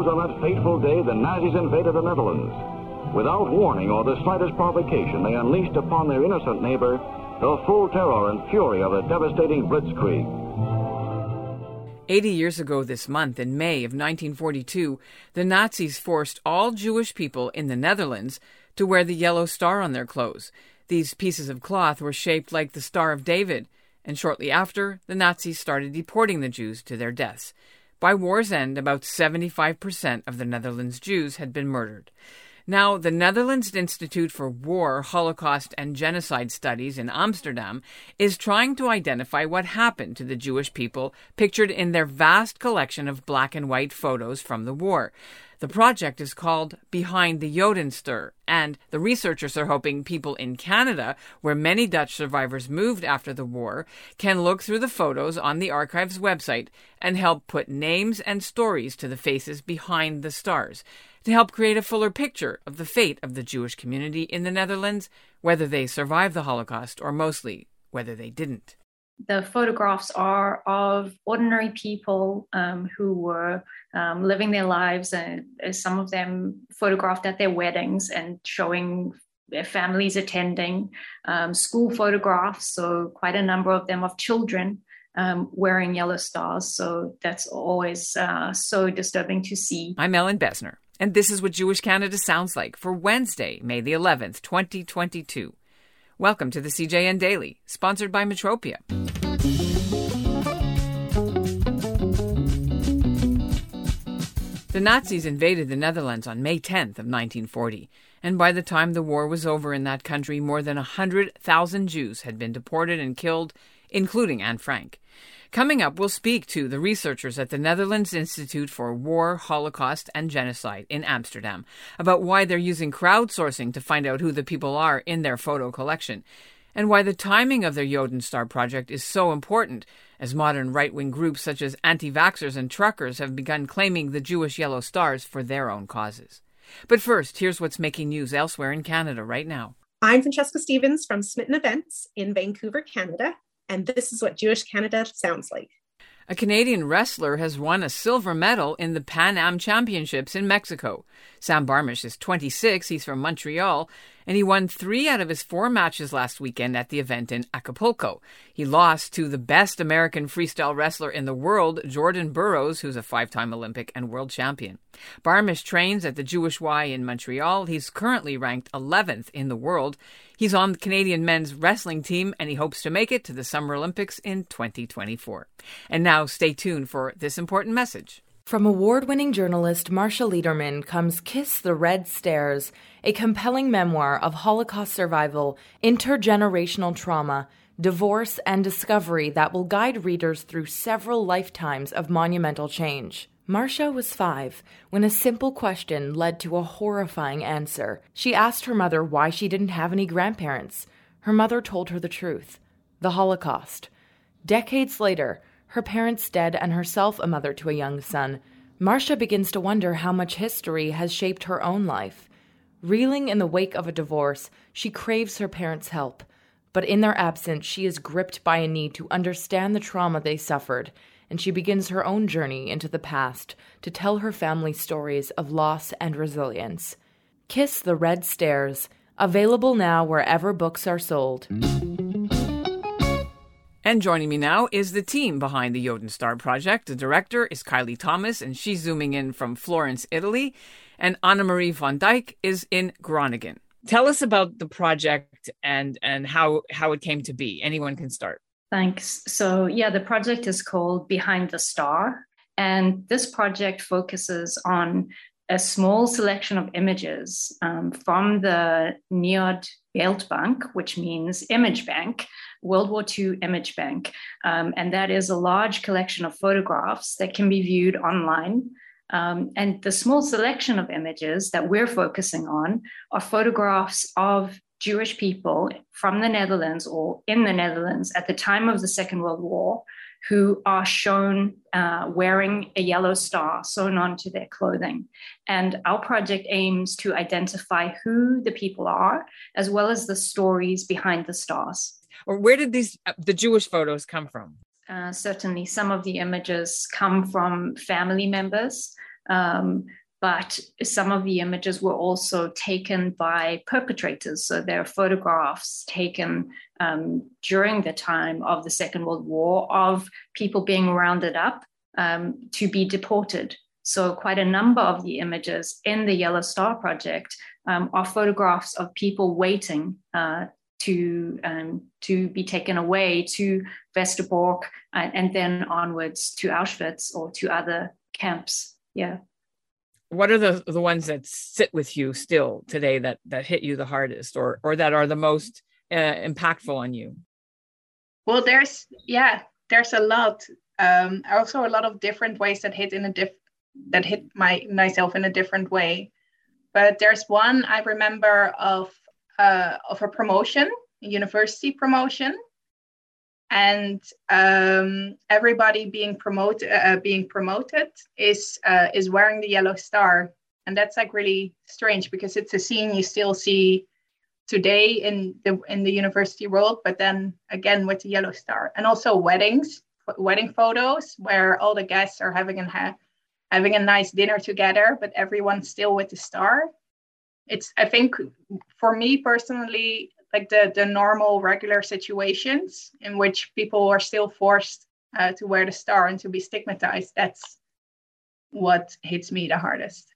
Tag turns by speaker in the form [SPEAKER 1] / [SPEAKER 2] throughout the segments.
[SPEAKER 1] On that fateful day the Nazis invaded the Netherlands. Without warning or the slightest provocation, they unleashed upon their innocent neighbor the full terror and fury of a devastating blitzkrieg.
[SPEAKER 2] 80 years ago this month, in May of 1942, the Nazis forced all Jewish people in the Netherlands to wear the yellow star on their clothes. These pieces of cloth were shaped like the Star of David, and shortly after, the Nazis started deporting the Jews to their deaths. By war's end, about 75% of the Netherlands Jews had been murdered. Now, the Netherlands Institute for War, Holocaust, and Genocide Studies in Amsterdam is trying to identify what happened to the Jewish people pictured in their vast collection of black and white photos from the war. The project is called Behind the Jodenster, and the researchers are hoping people in Canada, where many Dutch survivors moved after the war, can look through the photos on the archive's website and help put names and stories to the faces behind the stars to help create a fuller picture of the fate of the Jewish community in the Netherlands, whether they survived the Holocaust or mostly whether they didn't.
[SPEAKER 3] The photographs are of ordinary people um, who were um, living their lives, and uh, some of them photographed at their weddings and showing their families attending, um, school photographs, so quite a number of them of children um, wearing yellow stars. So that's always uh, so disturbing to see.
[SPEAKER 2] I'm Ellin Bessner. And this is what Jewish Canada sounds like for Wednesday, May the 11th, 2022. Welcome to the CJN Daily, sponsored by Metropia. The Nazis invaded the Netherlands on May 10th of 1940, and by the time the war was over in that country, more than 100,000 Jews had been deported and killed, including Anne Frank. Coming up, we'll speak to the researchers at the Netherlands Institute for War, Holocaust, and Genocide in Amsterdam about why they're using crowdsourcing to find out who the people are in their photo collection, and why the timing of their Jodenster project is so important, as modern right wing groups such as anti vaxxers and truckers have begun claiming the Jewish yellow stars for their own causes. But first, here's what's making news elsewhere in Canada right now.
[SPEAKER 4] I'm Francesca Stevens from Smitten Events in Vancouver, Canada, and this is what Jewish Canada sounds like.
[SPEAKER 2] A Canadian wrestler has won a silver medal in the Pan Am Championships in Mexico. Sam Barmish is 26, he's from Montreal, and he won three out of his four matches last weekend at the event in Acapulco. He lost to the best American freestyle wrestler in the world, Jordan Burroughs, who's a five time Olympic and world champion. Barmish trains at the Jewish Y in Montreal. He's currently ranked 11th in the world. He's on the Canadian men's wrestling team and he hopes to make it to the Summer Olympics in 2024. And now stay tuned for this important message.
[SPEAKER 5] From award winning journalist Marsha Lederman comes Kiss the Red Stairs, a compelling memoir of Holocaust survival, intergenerational trauma, divorce, and discovery that will guide readers through several lifetimes of monumental change. Marsha was five when a simple question led to a horrifying answer. She asked her mother why she didn't have any grandparents. Her mother told her the truth the Holocaust. Decades later, her parents dead and herself a mother to a young son, Marsha begins to wonder how much history has shaped her own life. Reeling in the wake of a divorce, she craves her parents' help. But in their absence, she is gripped by a need to understand the trauma they suffered and she begins her own journey into the past to tell her family stories of loss and resilience. Kiss the Red Stairs, available now wherever books are sold.
[SPEAKER 2] And joining me now is the team behind the Jodenster project. The director is Kylie Thomas, and she's zooming in from Florence, Italy. And Anna Marie von Dyck is in Groningen. Tell us about the project and and how how it came to be. Anyone can start.
[SPEAKER 3] Thanks. So, yeah, the project is called Behind the Star. And this project focuses on a small selection of images um, from the NIOD Beeldbank, which means image bank, World War II image bank. Um, and that is a large collection of photographs that can be viewed online. Um, and the small selection of images that we're focusing on are photographs of Jewish people from the Netherlands or in the Netherlands at the time of the Second World War who are shown uh, wearing a yellow star sewn onto their clothing. And our project aims to identify who the people are, as well as the stories behind the stars.
[SPEAKER 2] Or where did these uh, the Jewish photos come from?
[SPEAKER 3] Uh, certainly, some of the images come from family members Um, but some of the images were also taken by perpetrators. So there are photographs taken um, during the time of the Second World War of people being rounded up um, to be deported. So, quite a number of the images in the Yellow Star Project um, are photographs of people waiting uh, to um, to be taken away to Westerbork and, and then onwards to Auschwitz or to other camps. Yeah
[SPEAKER 2] what are the the ones that sit with you still today that that hit you the hardest or or that are the most uh, impactful on you?
[SPEAKER 6] Well there's yeah there's a lot um also a lot of different ways that hit in a diff that hit my myself in a different way. But there's one i remember of uh of a promotion a university promotion and um, everybody being promoted uh, being promoted is uh, is wearing the yellow star. And that's like really strange because it's a scene you still see today in the in the university world but then again with the yellow star. And also weddings wedding photos where all the guests are having a having a nice dinner together but everyone's still with the star. It's i think for me personally like the the normal regular situations in which people are still forced uh, to wear the star and to be stigmatized that's what hits me the hardest.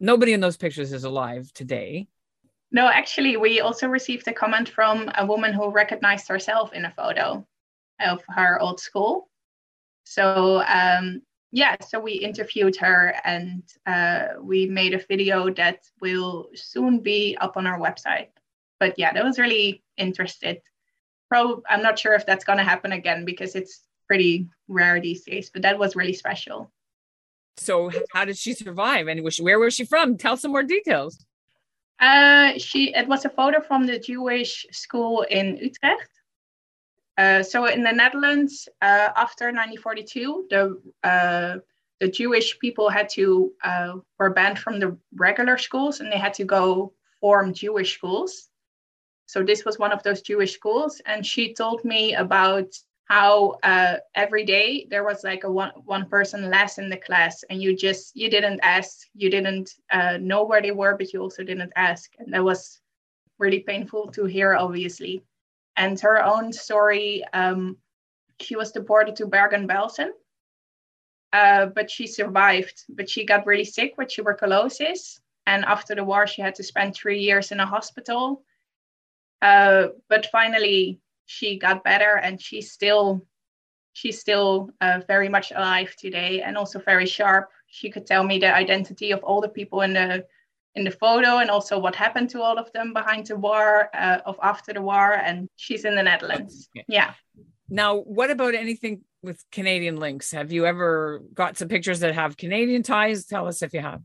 [SPEAKER 2] Nobody in those pictures is alive today.
[SPEAKER 6] No actually we also received a comment from a woman who recognized herself in a photo of her old school. So um, yeah so we interviewed her and uh, we made a video that will soon be up on our website but yeah, that was really interested. Pro, I'm not sure if that's going to happen again because it's pretty rare these days, but that was really special.
[SPEAKER 2] So, how did she survive? And was she, where was she from? Tell some more details.
[SPEAKER 6] Uh, she it was a photo from the Jewish school in Utrecht. Uh, so in the Netherlands, uh, after 1942, the uh, the Jewish people had to uh, were banned from the regular schools, and they had to go form Jewish schools. So this was one of those Jewish schools, and she told me about how uh, every day there was like a one one person less in the class, and you just you didn't ask, you didn't uh, know where they were, but you also didn't ask, and that was really painful to hear, obviously. And her own story, um, she was deported to Bergen-Belsen, uh, but she survived. But she got really sick with tuberculosis, and after the war, she had to spend three years in a hospital uh, but finally, she got better, and she's still she's still uh, very much alive today, and also very sharp. She could tell me the identity of all the people in the in the photo, and also what happened to all of them behind the war, uh, of after the war. And she's in the Netherlands. Yeah.
[SPEAKER 2] Now, what about anything with Canadian links? Have you ever got some pictures that have Canadian ties? Tell us if you have.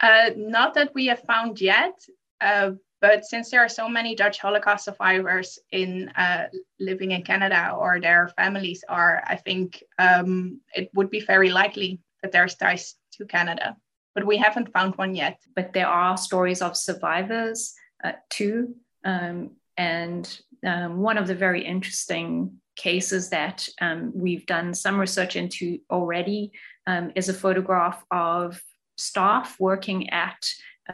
[SPEAKER 6] Uh, not that we have found yet, uh, but since there are so many Dutch Holocaust survivors in uh, living in Canada or their families are, I think um, it would be very likely that there's ties to Canada. But we haven't found one yet.
[SPEAKER 3] But there are stories of survivors uh, too. Um, and um, one of the very interesting cases that um, we've done some research into already um, is a photograph of staff working at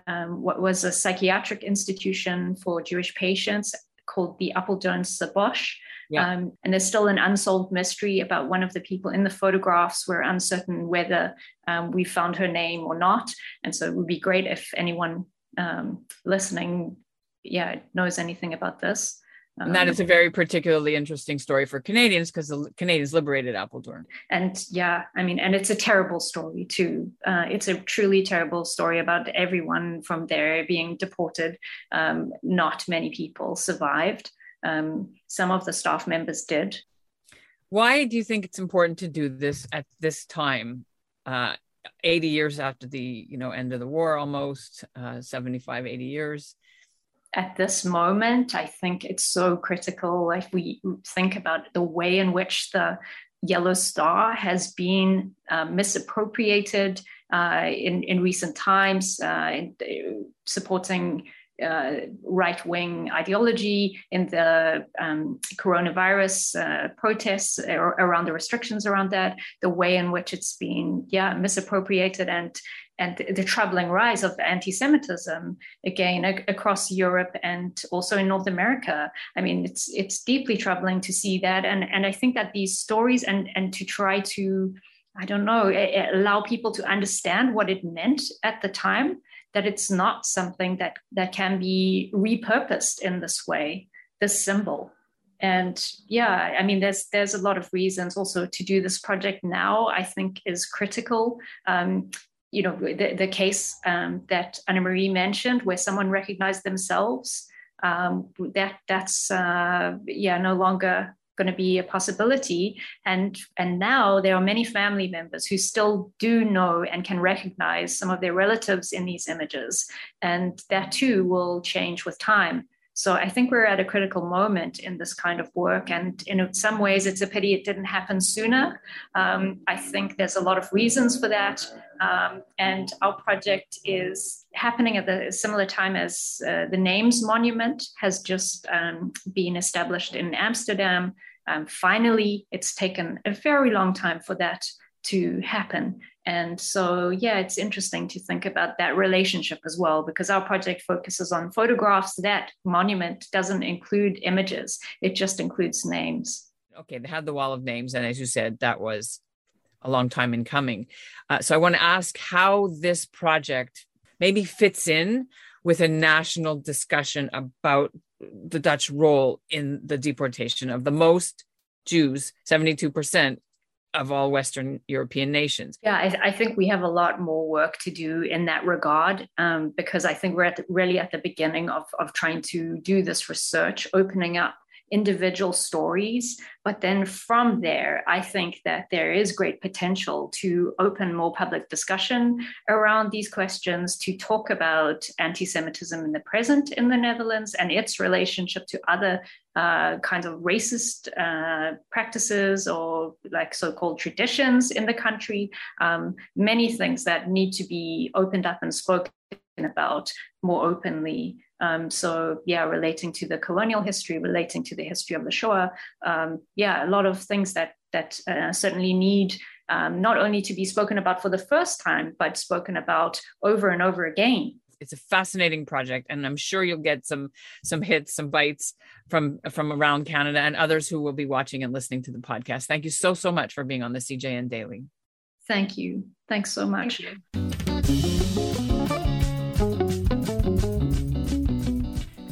[SPEAKER 3] um, what was a psychiatric institution for Jewish patients called the Apeldoornse Bos. Yeah. Um, and there's still an unsolved mystery about one of the people in the photographs. We're uncertain whether um, we found her name or not. And so it would be great if anyone um, listening, yeah, knows anything about this.
[SPEAKER 2] Um, and that is a very particularly interesting story for Canadians because the Canadians liberated Apeldoorn.
[SPEAKER 3] And yeah, I mean, and it's a terrible story too. Uh, it's a truly terrible story about everyone from there being deported. Um, not many people survived. Um, some of the staff members did.
[SPEAKER 2] Why do you think it's important to do this at this time? Uh, 80 years after the you know end of the war almost uh, 75 80 years
[SPEAKER 3] at this moment, I think it's so critical if we think about the way in which the Yellow Star has been uh, misappropriated uh, in, in recent times, uh, uh, supporting uh, right wing ideology, in the um, coronavirus uh, protests around the restrictions around that, the way in which it's been, yeah, misappropriated and and the troubling rise of anti-Semitism again across Europe and also in North America. I mean, it's it's deeply troubling to see that, and and I think that these stories and and to try to I don't know, allow people to understand what it meant at the time, that it's not something that, that can be repurposed in this way, this symbol. And yeah, I mean, there's there's a lot of reasons also to do this project now. I think is critical. Um, you know, the, the case um, that Anna Marie mentioned, where someone recognized themselves, um, that that's uh, yeah no longer going to be a possibility. And and now there are many family members who still do know and can recognize some of their relatives in these images. And that too will change with time so I think we're at a critical moment in this kind of work. And in some ways, it's a pity it didn't happen sooner. Um, I think there's a lot of reasons for that. Um, and our project is happening at the similar time as uh, the Names Monument has just um, been established in Amsterdam. Um, finally, it's taken a very long time for that to happen. And so, yeah, it's interesting to think about that relationship as well, because our project focuses on photographs. That monument doesn't include images, it just includes names.
[SPEAKER 2] Okay, they had the wall of names. And as you said, that was a long time in coming. Uh, so I want to ask how this project maybe fits in with a national discussion about the Dutch role in the deportation of the most Jews, 72% of all Western European nations.
[SPEAKER 3] Yeah, I, I, think we have a lot more work to do in that regard um, because I think we're at the, really at the beginning of, of trying to do this research, opening up individual stories. But then from there, I think that there is great potential to open more public discussion around these questions, to talk about anti Semitism in the present in the Netherlands and its relationship to other uh, kinds of racist uh, practices or like so called traditions in the country. Um, many things that need to be opened up and spoken about more openly um, so yeah, relating to the colonial history, relating to the history of the Shoah, um, yeah, a lot of things that that uh, certainly need um, not only to be spoken about for the first time, but spoken about over and over again.
[SPEAKER 2] It's a fascinating project, and I'm sure you'll get some some hits, some bites from from around Canada and others who will be watching and listening to the podcast. Thank you so so much for being on the CJN Daily.
[SPEAKER 3] Thank you. Thanks so much.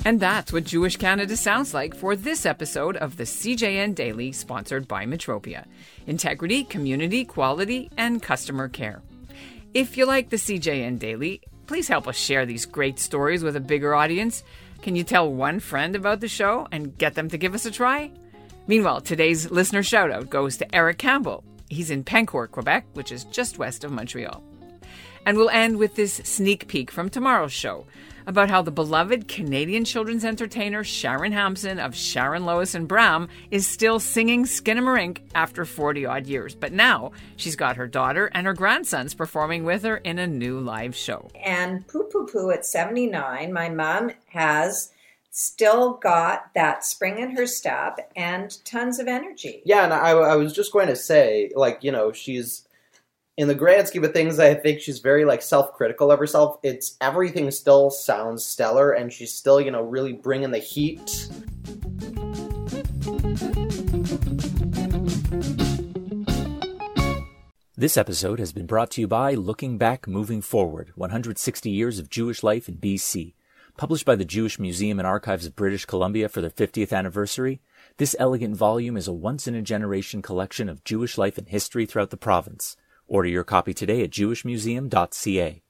[SPEAKER 2] And that's what Jewish Canada sounds like for this episode of the CJN Daily, sponsored by Metropia Integrity, Community, Quality, and Customer Care. If you like the CJN Daily, please help us share these great stories with a bigger audience. Can you tell one friend about the show and get them to give us a try? Meanwhile, today's listener shoutout goes to Eric Campbell. He's in Pincourt, Quebec, which is just west of Montreal. And we'll end with this sneak peek from tomorrow's show about how the beloved Canadian children's entertainer Sharon Hampson of Sharon Lois and Bram is still singing Skinamarink after 40 odd years. But now she's got her daughter and her grandsons performing with her in a new live show.
[SPEAKER 7] And Poo Poo Poo at 79, my mom has still got that spring in her step and tons of energy.
[SPEAKER 8] Yeah, and I, I was just going to say, like, you know, she's in the grand scheme of things, I think she's very like self-critical of herself. It's everything still sounds stellar, and she's still you know really bringing the heat.
[SPEAKER 9] This episode has been brought to you by Looking Back, Moving Forward 160 Years of Jewish Life in BC. Published by the Jewish Museum and Archives of British Columbia for their 50th anniversary, this elegant volume is a once in a generation collection of Jewish life and history throughout the province. Order your copy today at jewishmuseum.ca.